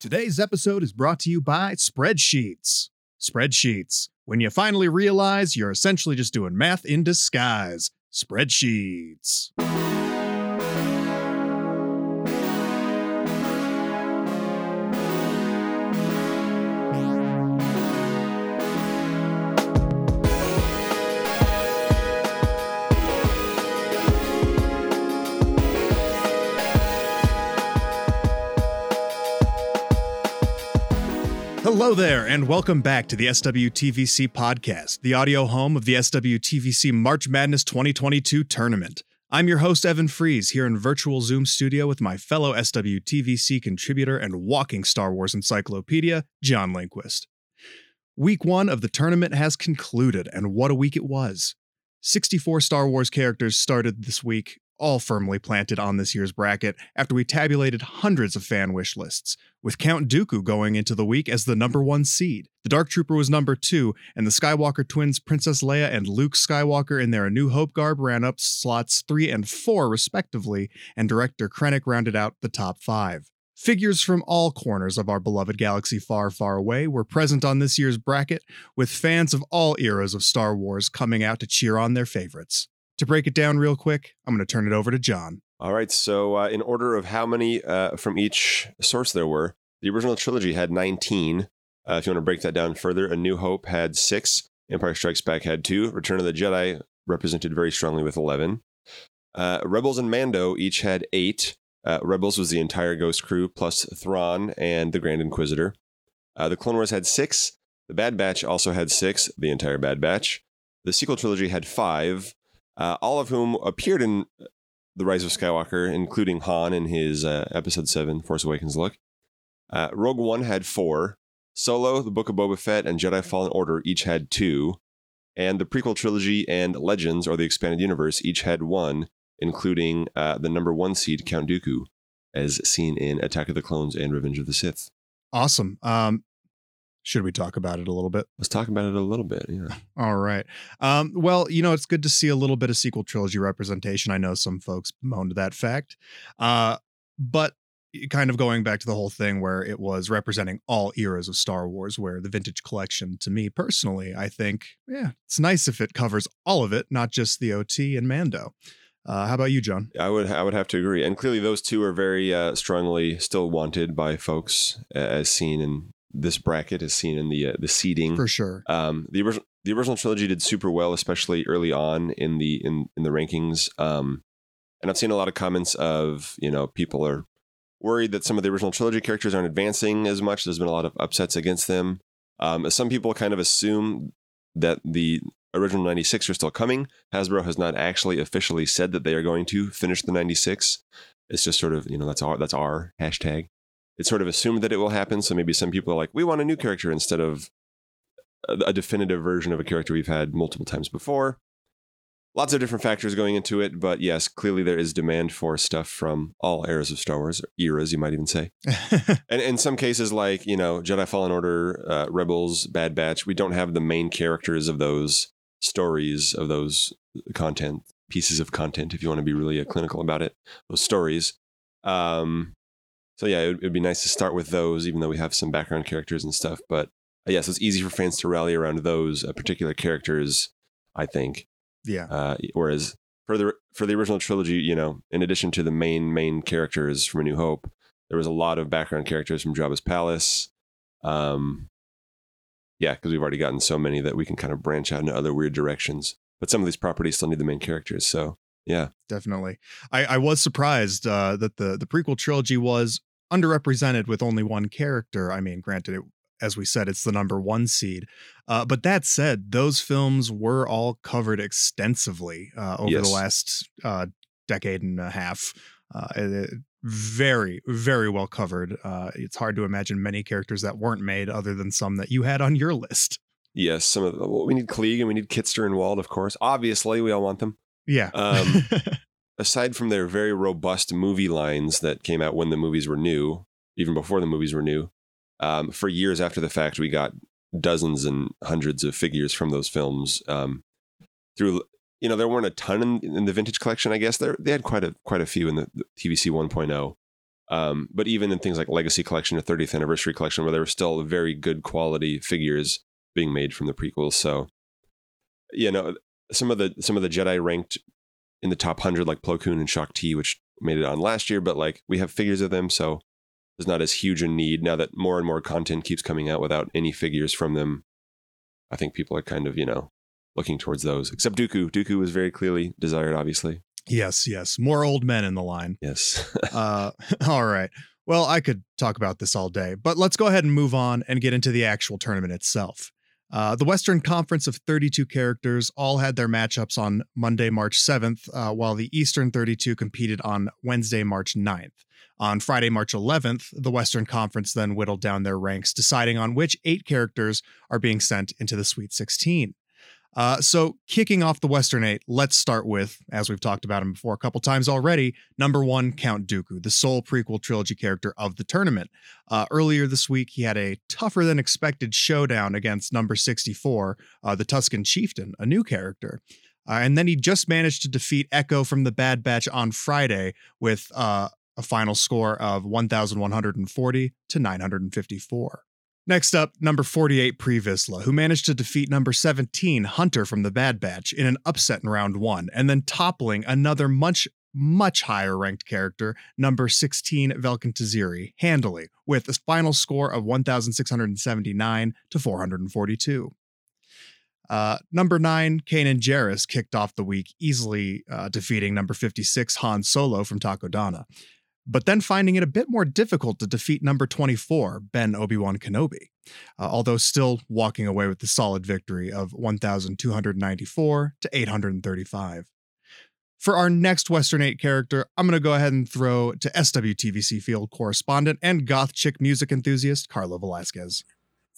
Today's episode is brought to you by Spreadsheets. Spreadsheets. When you finally realize you're essentially just doing math in disguise. Spreadsheets. Hello there, and welcome back to the SWTVC podcast, the audio home of the SWTVC March Madness 2022 tournament. I'm your host, Evan Fries, here in virtual Zoom studio with my fellow SWTVC contributor and walking Star Wars encyclopedia, John Lindquist. Week one of the tournament has concluded, and what a week it was. 64 Star Wars characters started this week, all firmly planted on this year's bracket after we tabulated hundreds of fan wish lists, with Count Dooku going into the week as the number one seed. The Dark Trooper was number two, and the Skywalker twins Princess Leia and Luke Skywalker in their A New Hope garb ran up slots three and four, respectively, and director Krennic rounded out the top five. Figures from all corners of our beloved galaxy far, far away were present on this year's bracket, with fans of all eras of Star Wars coming out to cheer on their favorites. To break it down real quick, I'm going to turn it over to John. All right. So, uh, in order of how many uh, from each source there were, the original trilogy had 19. Uh, if you want to break that down further, A New Hope had six, Empire Strikes Back had two, Return of the Jedi represented very strongly with 11. Uh, Rebels and Mando each had eight. Uh, Rebels was the entire Ghost crew plus Thrawn and the Grand Inquisitor. Uh, the Clone Wars had six. The Bad Batch also had six, the entire Bad Batch. The sequel trilogy had five uh, all of whom appeared in The Rise of Skywalker, including Han in his uh, Episode 7 Force Awakens look. Uh, Rogue One had four. Solo, The Book of Boba Fett, and Jedi Fallen Order each had two. And the prequel trilogy and Legends, or the Expanded Universe, each had one, including uh, the number one seed, Count Dooku, as seen in Attack of the Clones and Revenge of the Sith. Awesome. Um, should we talk about it a little bit? Let's talk about it a little bit. Yeah. All right. Um, well, you know, it's good to see a little bit of sequel trilogy representation. I know some folks moaned that fact. Uh, but kind of going back to the whole thing where it was representing all eras of Star Wars, where the vintage collection, to me personally, I think, yeah, it's nice if it covers all of it, not just the OT and Mando. Uh, how about you, John? I would I would have to agree, and clearly those two are very uh, strongly still wanted by folks, as seen in this bracket is seen in the uh, the seeding for sure. Um, the original the original trilogy did super well, especially early on in the in in the rankings. Um, and I've seen a lot of comments of you know people are worried that some of the original trilogy characters aren't advancing as much. There's been a lot of upsets against them. Um, some people kind of assume that the original 96 are still coming. Hasbro has not actually officially said that they are going to finish the 96. It's just sort of, you know, that's our that's our hashtag it's sort of assumed that it will happen. So maybe some people are like, we want a new character instead of a, a definitive version of a character we've had multiple times before. Lots of different factors going into it, but yes, clearly there is demand for stuff from all eras of Star Wars, eras, you might even say. and in some cases, like, you know, Jedi Fallen Order, uh, Rebels, Bad Batch, we don't have the main characters of those stories, of those content, pieces of content, if you want to be really uh, clinical about it, those stories. Um, so yeah, it would be nice to start with those, even though we have some background characters and stuff. But uh, yeah, so it's easy for fans to rally around those uh, particular characters. I think. Yeah. Uh, whereas for the for the original trilogy, you know, in addition to the main main characters from A New Hope, there was a lot of background characters from Jabba's palace. Um, yeah, because we've already gotten so many that we can kind of branch out into other weird directions. But some of these properties still need the main characters. So yeah, definitely. I, I was surprised uh, that the the prequel trilogy was underrepresented with only one character. I mean, granted, it, as we said, it's the number one seed. Uh, but that said, those films were all covered extensively uh, over yes. the last uh, decade and a half. Uh, it, very, very well covered. Uh, it's hard to imagine many characters that weren't made other than some that you had on your list. Yes, some of the, well, we need Cliegg and we need Kitster and Wald, of course. Obviously, we all want them. Yeah. Um, aside from their very robust movie lines that came out when the movies were new, even before the movies were new, um, for years after the fact, we got dozens and hundreds of figures from those films. Um, through you know, there weren't a ton in, in the vintage collection. I guess there they had quite a quite a few in the, the TVC 1.0. Um, but even in things like Legacy Collection or 30th Anniversary Collection, where there were still very good quality figures being made from the prequels. So, you know, some of the some of the Jedi ranked in the top hundred, like Plo Koon and Shaak Ti, which made it on last year, but like we have figures of them, so there's not as huge a need now that more and more content keeps coming out without any figures from them. I think people are kind of you know looking towards those. Except Dooku. Dooku was very clearly desired, obviously. Yes, yes. More old men in the line. Yes. uh, all right. Well, I could talk about this all day, but let's go ahead and move on and get into the actual tournament itself. Uh, the Western Conference of 32 characters all had their matchups on Monday, March 7th, uh, while the Eastern 32 competed on Wednesday, March 9th. On Friday, March 11th, the Western Conference then whittled down their ranks, deciding on which eight characters are being sent into the Sweet 16. Uh, so, kicking off the Western Eight, let's start with, as we've talked about him before a couple times already, number one, Count Dooku, the sole prequel trilogy character of the tournament. Uh, earlier this week, he had a tougher than expected showdown against number 64, uh, the Tusken Chieftain, a new character. Uh, and then he just managed to defeat Echo from the Bad Batch on Friday with uh, a final score of 1,140 to 954. Next up, number 48, Pre Vizsla, who managed to defeat number 17, Hunter from the Bad Batch, in an upset in round one, and then toppling another much, much higher ranked character, number 16, Velkin Taziri, handily, with a final score of 1,679 to 442. Uh, number nine, Kanan Jarrus kicked off the week, easily uh, defeating number 56, Han Solo from Takodana but then finding it a bit more difficult to defeat number 24, Ben Obi Wan Kenobi, uh, although still walking away with the solid victory of 1,294 to 835. For our next Western 8 character, I'm going to go ahead and throw to SWTVC field correspondent and goth chick music enthusiast Carlo Velasquez.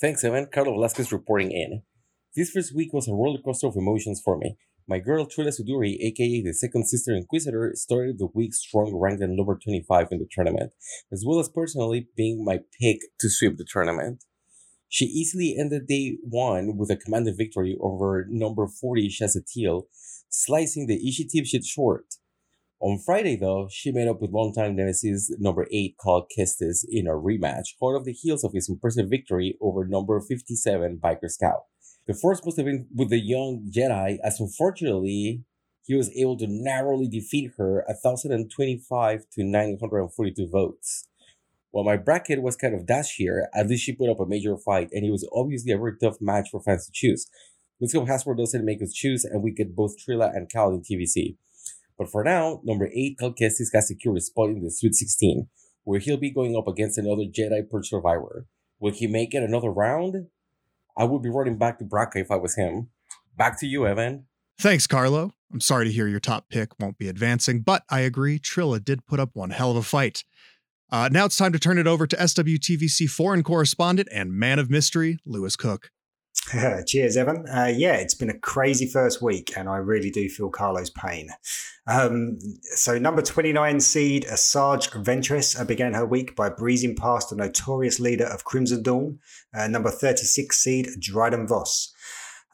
Thanks, Evan. Carlo Velasquez reporting in. This first week was a roller coaster of emotions for me. My girl Trilla Suduri, aka the second sister Inquisitor, started the week strong, ranked at number 25 in the tournament, as well as personally being my pick to sweep the tournament. She easily ended day one with a commanding victory over number 40 Shazatiel, slicing the Ishi shit short. On Friday, though, she made up with longtime nemesis number 8 Cal Kestis in a rematch, hot off the heels of his impressive victory over number 57 Biker Scout. The force must have been with the young Jedi, as unfortunately, he was able to narrowly defeat her 1,025 to 942 votes. While my bracket was kind of dash here, at least she put up a major fight, and it was obviously a very tough match for fans to choose. Let's go Hasbro doesn't make us choose, and we get both Trilla and Cal in TVC. But for now, number 8, Cal Kestis has secured a spot in the Sweet 16, where he'll be going up against another Jedi Purge survivor. Will he make it another round? I would be running back to Bracca if I was him. Back to you, Evan. Thanks, Carlo. I'm sorry to hear your top pick won't be advancing, but I agree, Trilla did put up one hell of a fight. Uh, now it's time to turn it over to SWTVC foreign correspondent and man of mystery, Lewis Cook. Cheers, Evan. Uh, yeah, it's been a crazy first week, and I really do feel Carlo's pain. Um, so, number 29 seed Asajj Ventress uh, began her week by breezing past the notorious leader of Crimson Dawn, uh, number 36 seed Dryden Voss.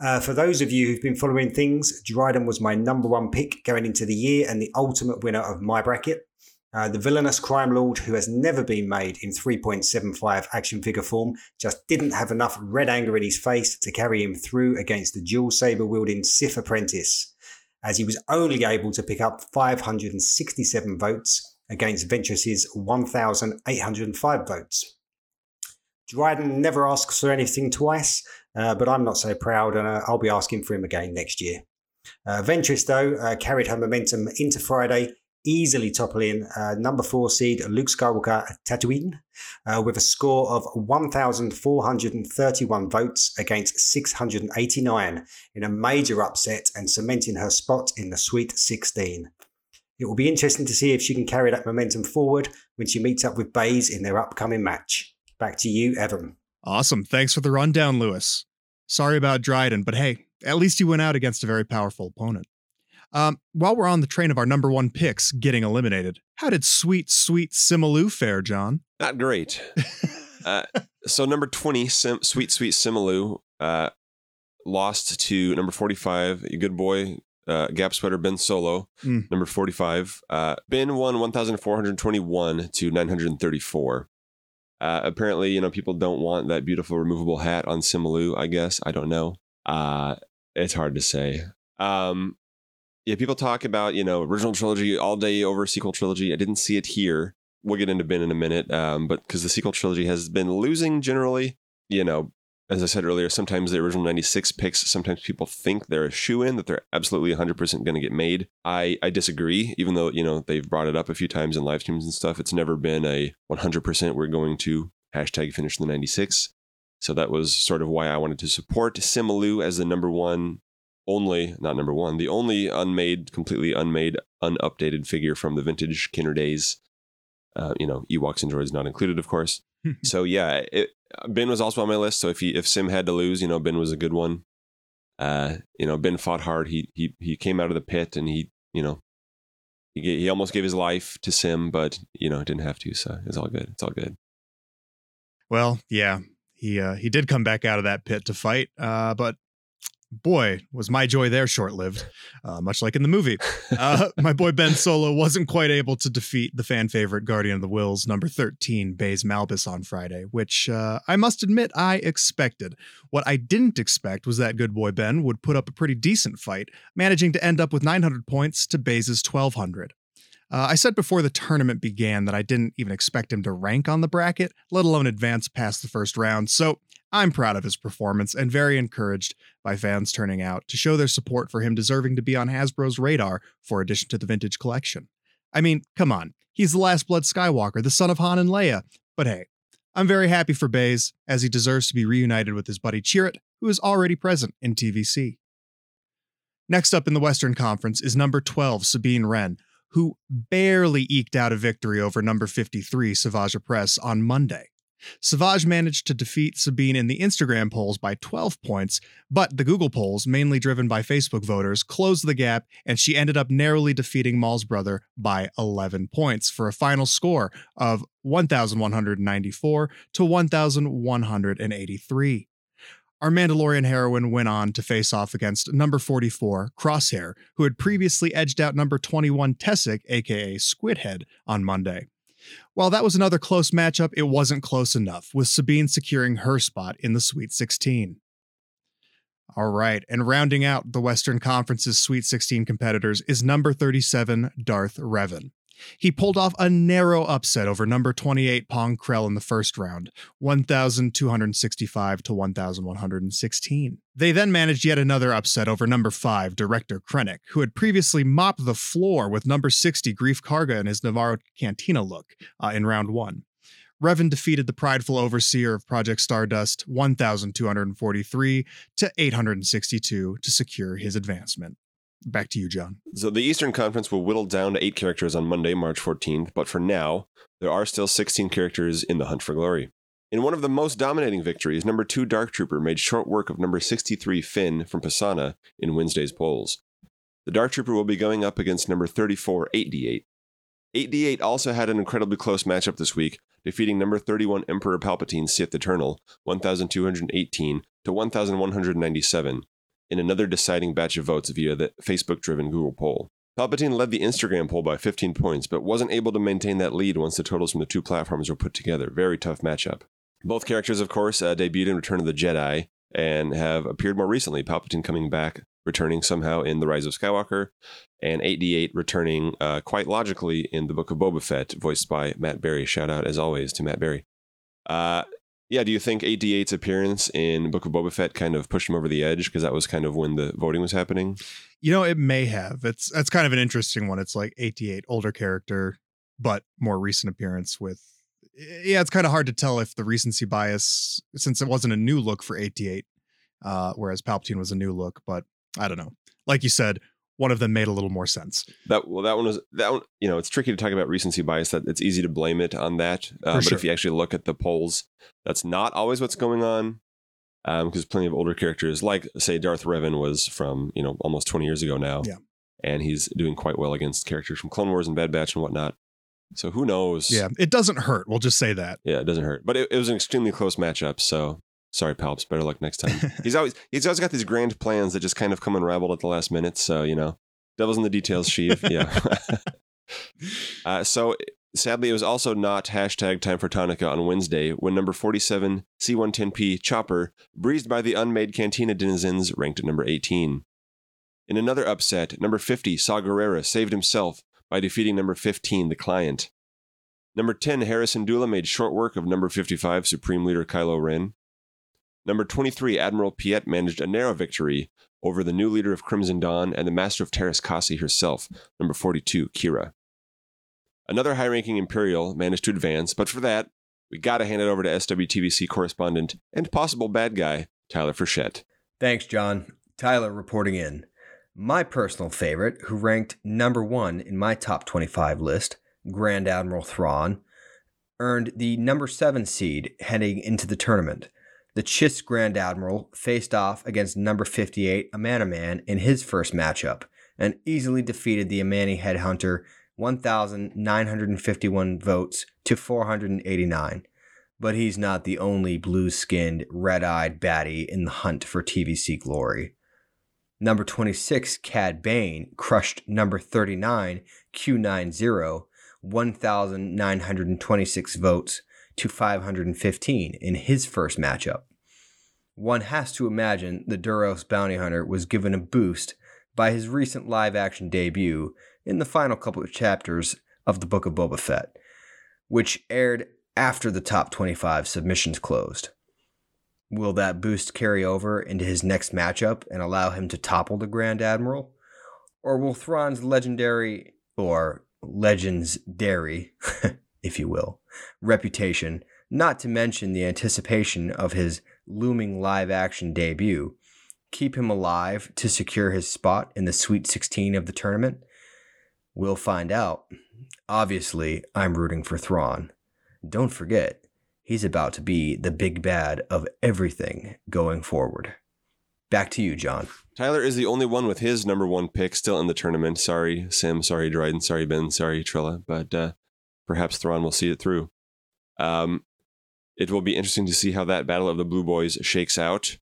Uh, for those of you who've been following things, Dryden was my number one pick going into the year and the ultimate winner of my bracket. Uh, the villainous crime lord who has never been made in 3.75 action figure form just didn't have enough red anger in his face to carry him through against the dual saber wielding Sith apprentice, as he was only able to pick up 567 votes against Ventress's 1,805 votes. Dryden never asks for anything twice, uh, but I'm not so proud, and uh, I'll be asking for him again next year. Uh, Ventress, though, uh, carried her momentum into Friday easily toppling uh, number four seed Luke Skywalker Tatooine uh, with a score of 1,431 votes against 689 in a major upset and cementing her spot in the Sweet 16. It will be interesting to see if she can carry that momentum forward when she meets up with Baze in their upcoming match. Back to you, Evan. Awesome. Thanks for the rundown, Lewis. Sorry about Dryden, but hey, at least you went out against a very powerful opponent. Um, while we're on the train of our number one picks getting eliminated, how did sweet, sweet Sim Aloo fare, John? Not great. uh, so number 20, Sim, sweet, sweet Sim Aloo, uh, lost to number 45, a good boy, uh, Gap Sweater Ben Solo, Mm. number 45. Uh, ben won 1,421 to 934. Uh, apparently, you know, people don't want that beautiful removable hat on Sim Aloo, I guess. I don't know. Uh, it's hard to say. Um, yeah, people talk about, you know, original trilogy all day over sequel trilogy. I didn't see it here. We'll get into Ben in a minute. Um, but because the sequel trilogy has been losing generally, you know, as I said earlier, sometimes the original 96 picks, sometimes people think they're a shoe in, that they're absolutely 100% going to get made. I, I disagree, even though, you know, they've brought it up a few times in live streams and stuff. It's never been a 100% we're going to hashtag finish the 96. So that was sort of why I wanted to support Sim Aloo as the number one, only, not number one, the only unmade, completely unmade, unupdated figure from the vintage Kenner days. Uh, you know, Ewoks and droids not included, of course. so yeah, it, Ben was also on my list. So if he if Sim had to lose, you know, Ben was a good one. Uh, you know, Ben fought hard. He he he came out of the pit and he you know he he almost gave his life to Sim, but you know didn't have to. So it's all good. It's all good. Well, yeah, he uh, he did come back out of that pit to fight, uh, but boy, was my joy there short lived. Uh, much like in the movie, uh, my boy Ben Solo wasn't quite able to defeat the fan favorite Guardian of the Whills number thirteen, Baze Malbus on Friday, which uh, I must admit I expected. What I didn't expect was that good boy Ben would put up a pretty decent fight, managing to end up with 900 points to Baze's 1200. Uh, I said before the tournament began that I didn't even expect him to rank on the bracket, let alone advance past the first round, so I'm proud of his performance and very encouraged by fans turning out to show their support for him deserving to be on Hasbro's radar for addition to the vintage collection. I mean, come on, he's the last blood Skywalker, the son of Han and Leia, but hey, I'm very happy for Baze, as he deserves to be reunited with his buddy Chirrut, who is already present in TVC. Next up in the Western Conference is number 12, Sabine Wren, who barely eked out a victory over number 53, Savage Opress, on Monday. Savage managed to defeat Sabine in the Instagram polls by 12 points, but the Google polls, mainly driven by Facebook voters, closed the gap and she ended up narrowly defeating Maul's brother by 11 points for a final score of 1,194 to 1,183. Our Mandalorian heroine went on to face off against number 44, Crosshair, who had previously edged out number 21, Tessek, aka Squidhead, on Monday. While that was another close matchup, it wasn't close enough, with Sabine securing her spot in the Sweet 16. All right, and rounding out the Western Conference's Sweet 16 competitors is number 37, Darth Revan. He pulled off a narrow upset over number 28 Pong Krell in the first round, 1,265 to 1,116. They then managed yet another upset over number 5 Director Krennic, who had previously mopped the floor with number 60 Greef Karga in his Nevarro Cantina look uh, in round 1. Revan defeated the prideful overseer of Project Stardust 1,243 to 862 to secure his advancement. Back to you, John. So the Eastern Conference will whittle down to eight characters on Monday, March 14th, but for now, there are still 16 characters in the hunt for glory. In one of the most dominating victories, number 2 Dark Trooper made short work of number 63 Finn from Pasaana in Wednesday's polls. The Dark Trooper will be going up against number 34 8D8. 8D8 also had an incredibly close matchup this week, defeating number 31 Emperor Palpatine Sith Eternal 1218 to 1197 in another deciding batch of votes via the Facebook driven Google poll. Palpatine led the Instagram poll by 15 points, but wasn't able to maintain that lead once the totals from the two platforms were put together. Very tough matchup. Both characters, of course, uh, debuted in Return of the Jedi and have appeared more recently. Palpatine coming back, returning somehow in The Rise of Skywalker, and 8D8 returning uh, quite logically in the Book of Boba Fett, voiced by Matt Berry. Shout out, as always, to Matt Berry. Uh, yeah, do you think 8D8's appearance in Book of Boba Fett kind of pushed him over the edge because that was kind of when the voting was happening? You know, it may have. It's that's kind of an interesting one. It's like 88, older character, but more recent appearance with yeah, it's kind of hard to tell if the recency bias, since it wasn't a new look for 88, uh, whereas Palpatine was a new look, but I don't know. Like you said, one of them made a little more sense. That well, that one was that one. You know, it's tricky to talk about recency bias. That it's easy to blame it on that. Uh, but sure. if you actually look at the polls, that's not always what's going on. Because plenty of older characters, like say Darth Revan, was from you know almost twenty years ago now. Yeah. and he's doing quite well against characters from Clone Wars and Bad Batch and whatnot. So who knows? Yeah, it doesn't hurt. We'll just say that. yeah, it doesn't hurt. But it, it was an extremely close matchup. So Sorry, Palps. Better luck next time. he's always he's always got these grand plans that just kind of come unraveled at the last minute. So you know, devil's in the details, Sheev. Yeah. uh, so sadly, it was also not hashtag time for Tonnika on Wednesday when number 47 C110P Chopper breezed by the unmade Cantina denizens ranked at number 18. In another upset, number 50 Saw Gerrera saved himself by defeating number 15 The Client. Number 10 Hera Syndulla made short work of number 55 Supreme Leader Kylo Ren. Number 23 Admiral Piet managed a narrow victory over the new leader of Crimson Dawn and the master of Teräs Käsi herself, number 42 Qi'ra. Another high ranking Imperial managed to advance, but for that, we gotta hand it over to SWTVC correspondent and possible bad guy, Tyler Frechette. Thanks, John. Tyler reporting in. My personal favorite, who ranked number one in my top 25 list, Grand Admiral Thrawn, earned the number seven seed heading into the tournament. The Chiss Grand Admiral faced off against number 58 Amanaman in his first matchup and easily defeated the Amani Headhunter 1,951 votes to 489. But he's not the only blue skinned, red eyed baddie in the hunt for TVC glory. Number 26, Cad Bane, crushed number 39, Q90, 1,926 votes to 515 in his first matchup. One has to imagine the Duros bounty hunter was given a boost by his recent live action debut in the final couple of chapters of the Book of Boba Fett, which aired after the top 25 submissions closed. Will that boost carry over into his next matchup and allow him to topple the Grand Admiral? Or will Thrawn's legendary, or Legends Dairy, if you will, reputation, not to mention the anticipation of his looming live action debut, keep him alive to secure his spot in the Sweet 16 of the tournament? We'll find out. Obviously, I'm rooting for Thrawn. Don't forget, he's about to be the big bad of everything going forward. Back to you, John. Tyler is the only one with his number one pick still in the tournament. Sorry, Sim. Sorry, Dryden. Sorry, Ben. Sorry, Trilla. But uh, perhaps Thrawn will see it through. Um, it will be interesting to see how that Battle of the Blue Boys shakes out.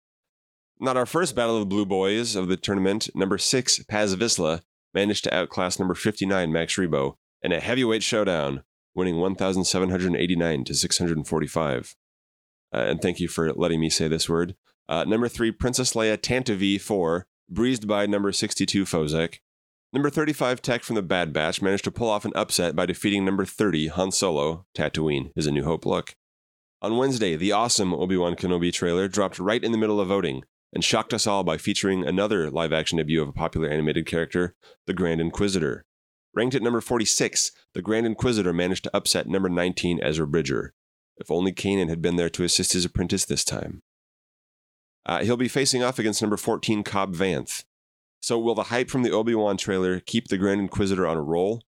Not our first Battle of the Blue Boys of the tournament. Number six, Paz Vizsla, managed to outclass number 59 Max Rebo in a heavyweight showdown, winning 1,789 to 645. Uh, and thank you for letting me say this word. Uh, number three, Princess Leia Tantive 4, breezed by number 62 Fozek. Number 35 Tech from the Bad Batch managed to pull off an upset by defeating number 30 Han Solo. Tatooine is a New Hope look. On Wednesday, the awesome Obi Wan Kenobi trailer dropped right in the middle of voting, and shocked us all by featuring another live action debut of a popular animated character, the Grand Inquisitor. Ranked at number 46, the Grand Inquisitor managed to upset number 19 Ezra Bridger. If only Kanan had been there to assist his apprentice this time. Uh, he'll be facing off against number 14 Cobb Vanth. So, will the hype from the Obi Wan trailer keep the Grand Inquisitor on a roll?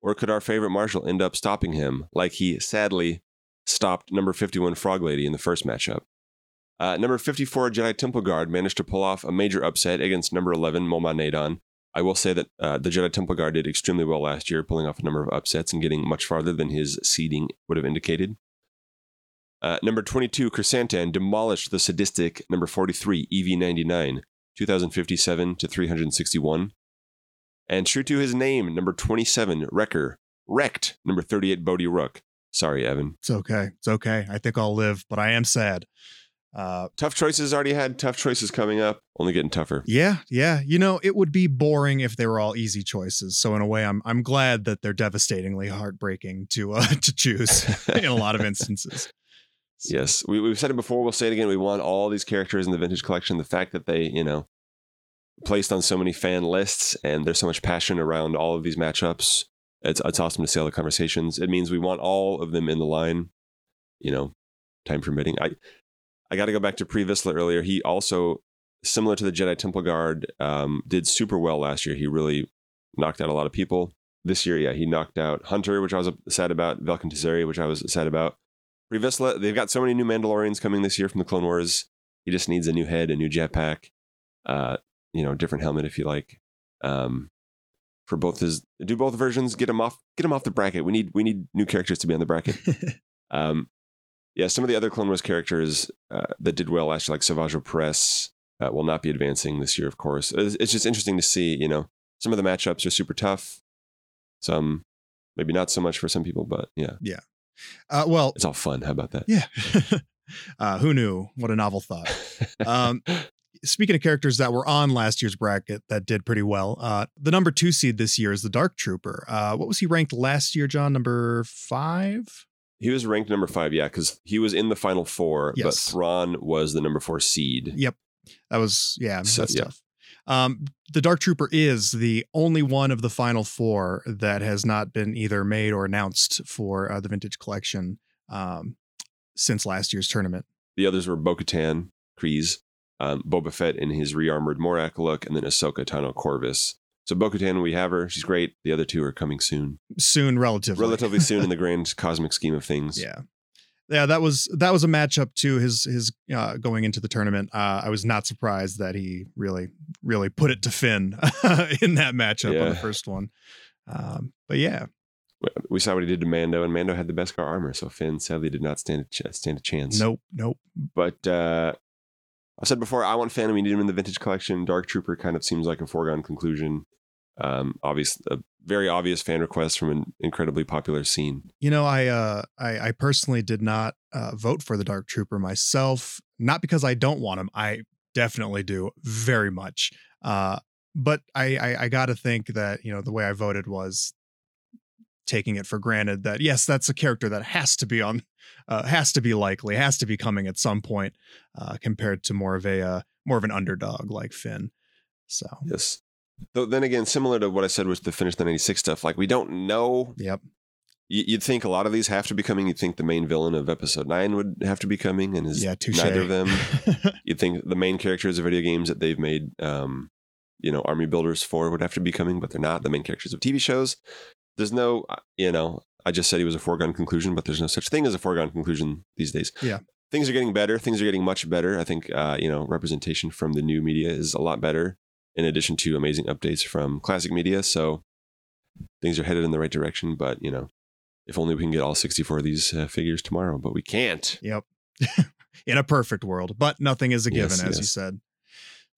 Or could our favorite Marshal end up stopping him, like he sadly stopped number 51 Frog Lady in the first matchup? Uh, number 54, Jedi Temple Guard, managed to pull off a major upset against number 11, Momaw Nadon. I will say that uh, the Jedi Temple Guard did extremely well last year, pulling off a number of upsets and getting much farther than his seeding would have indicated. Uh, number 22, Krrsantan, demolished the sadistic number 43, EV99, 2057 to 361. And true to his name, number 27, Wrecker, wrecked number 38, Bodhi Rook. Sorry, Evan. It's okay. It's okay. I think I'll live, but I am sad. Uh, tough choices already had tough choices coming up, only getting tougher. Yeah, yeah. You know, it would be boring if they were all easy choices. So in a way, I'm I'm glad that they're devastatingly heartbreaking to uh, to choose in a lot of instances. Yes, we, we've said it before. We'll say it again. We want all these characters in the vintage collection. The fact that they, you know, placed on so many fan lists and there's so much passion around all of these matchups. It's it's awesome to see all the conversations. It means we want all of them in the line. You know, time permitting. I I got to go back to Pre Vizsla earlier. He also, similar to the Jedi Temple Guard, um, did super well last year. He really knocked out a lot of people. This year, yeah, he knocked out Hunter, which I was sad about, Velkin Tazeri, which I was sad about. Pre Vizsla, they've got so many new Mandalorians coming this year from the Clone Wars. He just needs a new head, a new jetpack, uh, you know, different helmet if you like. Um, for both his do both versions, get him off, get him off the bracket. We need we need new characters to be on the bracket. um, yeah, some of the other Clone Wars characters uh, that did well last year, like Savage Opress, uh, will not be advancing this year, of course. It's, it's just interesting to see, you know, some of the matchups are super tough. Some maybe not so much for some people, but yeah, Uh, well, it's all fun. How about that? yeah. uh, who knew? What a novel thought. Um, speaking of characters that were on last year's bracket that did pretty well, uh, the number two seed this year is the Dark Trooper. Uh, what was he ranked last year, John? Number five? He was ranked number five, yeah, because he was in the final four, but Yes. Thrawn was the number four seed. Yep. That was, yeah, So, that's yeah. tough. Um, the Dark Trooper is the only one of the final four that has not been either made or announced for uh, the Vintage Collection um, since last year's tournament. The others were Bo Katan, Kryze, um, Boba Fett in his re armored Morak look, and then Ahsoka Tano Corvus. So Bo Katan, we have her. She's great. The other two are coming soon. Soon, relatively. Relatively soon in the grand cosmic scheme of things. Yeah. Yeah, that was that was a matchup to His his uh, going into the tournament, uh, I was not surprised that he really really put it to Finn in that matchup on the first one. Um, but yeah, We saw what he did to Mando, and Mando had the best beskar armor. So Finn sadly did not stand a, ch- stand a chance. nope, nope. But uh, I said before, I want Phantom. We need him in the vintage collection. Dark Trooper kind of seems like a foregone conclusion. Um, obvious, a very obvious fan request from an incredibly popular scene. You know, I uh, I, I personally did not uh, vote for the Dark Trooper myself, not because I don't want him. I definitely do very much. Uh, but I I, I got to think that you know the way I voted was taking it for granted that yes, that's a character that has to be on, uh, has to be likely, has to be coming at some point, uh, compared to more of a uh, more of an underdog like Finn. So Yes. Though then again, similar to what I said with the finish the '96 stuff, like we don't know. yep, You- You'd think a lot of these have to be coming. You'd think the main villain of Episode Nine would have to be coming, and is yeah, touche. neither of them. You'd think the main characters of video games that they've made, um, you know, army builders for would have to be coming, but they're not. The main characters of TV shows. There's no, uh, you know, I just said he was a foregone conclusion, but there's no such thing as a foregone conclusion these days. Yeah. Things are getting better. Things are getting much better. I think, uh, you know, representation from the new media is a lot better, in addition to amazing updates from classic media. So things are headed in the right direction. But, you know, if only we can get all 64 of these uh, figures tomorrow, but we can't. Yep. In a perfect world, but nothing is a given, Yes, as you said.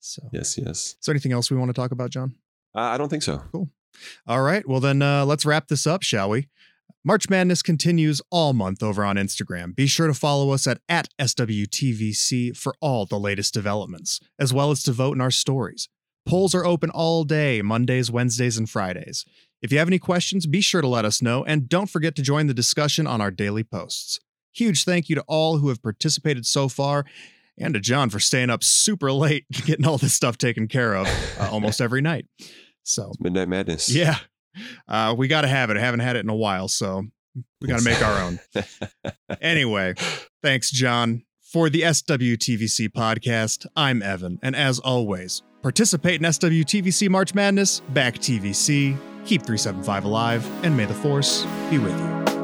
So, Yes, yes. is there anything else we want to talk about, John? Uh, I don't think so. Cool. All right. Well, then uh, let's wrap this up, shall we? March Madness continues all month over on Instagram. Be sure to follow us at, at SWTVC for all the latest developments, as well as to vote in our stories. Polls are open all day, Mondays, Wednesdays, and Fridays. If you have any questions, be sure to let us know, and don't forget to join the discussion on our daily posts. Huge thank you to all who have participated so far, and to John for staying up super late getting all this stuff taken care of uh, almost every night. So, Midnight Madness. yeah. Uh, we got to have it. I haven't had it in a while, so we got to make our own. Anyway, thanks, John. For the SWTVC podcast, I'm Evan, and as always, participate in SWTVC March Madness, back TVC, keep 375 alive, and may the Force be with you.